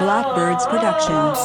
Blaqbirds Productions.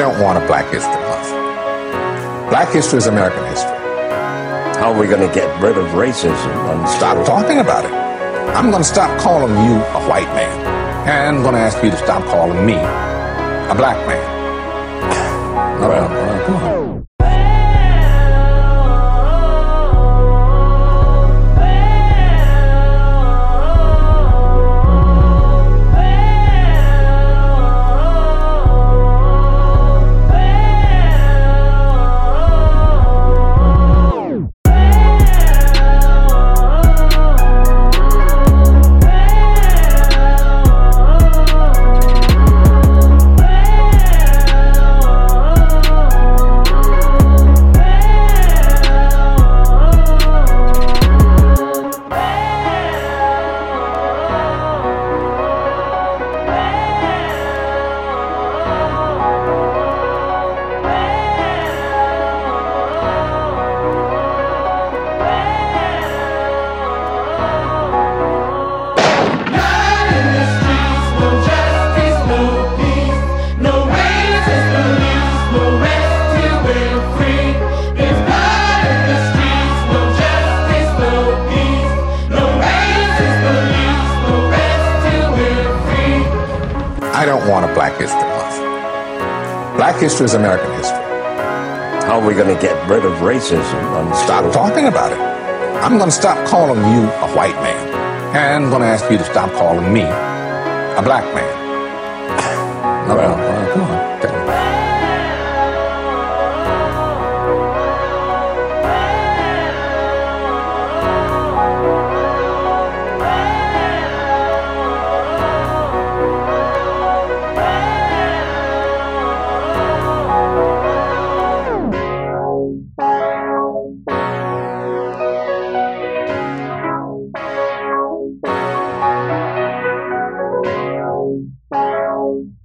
Don't want a Black History Month. Black history is American history. How are we going to get rid of racism? I'm Stop talking about it. I'm going to stop calling you a white man. And I'm going to ask you to stop calling me a black man. Well, Uh, come on. I don't want a Black History Month. Black history is American history. how are we going to get rid of racism? Stop talking about it. I'm going to stop calling you a white man. And I'm going to ask you to stop calling me a black man. Well, uh, come on. Bye.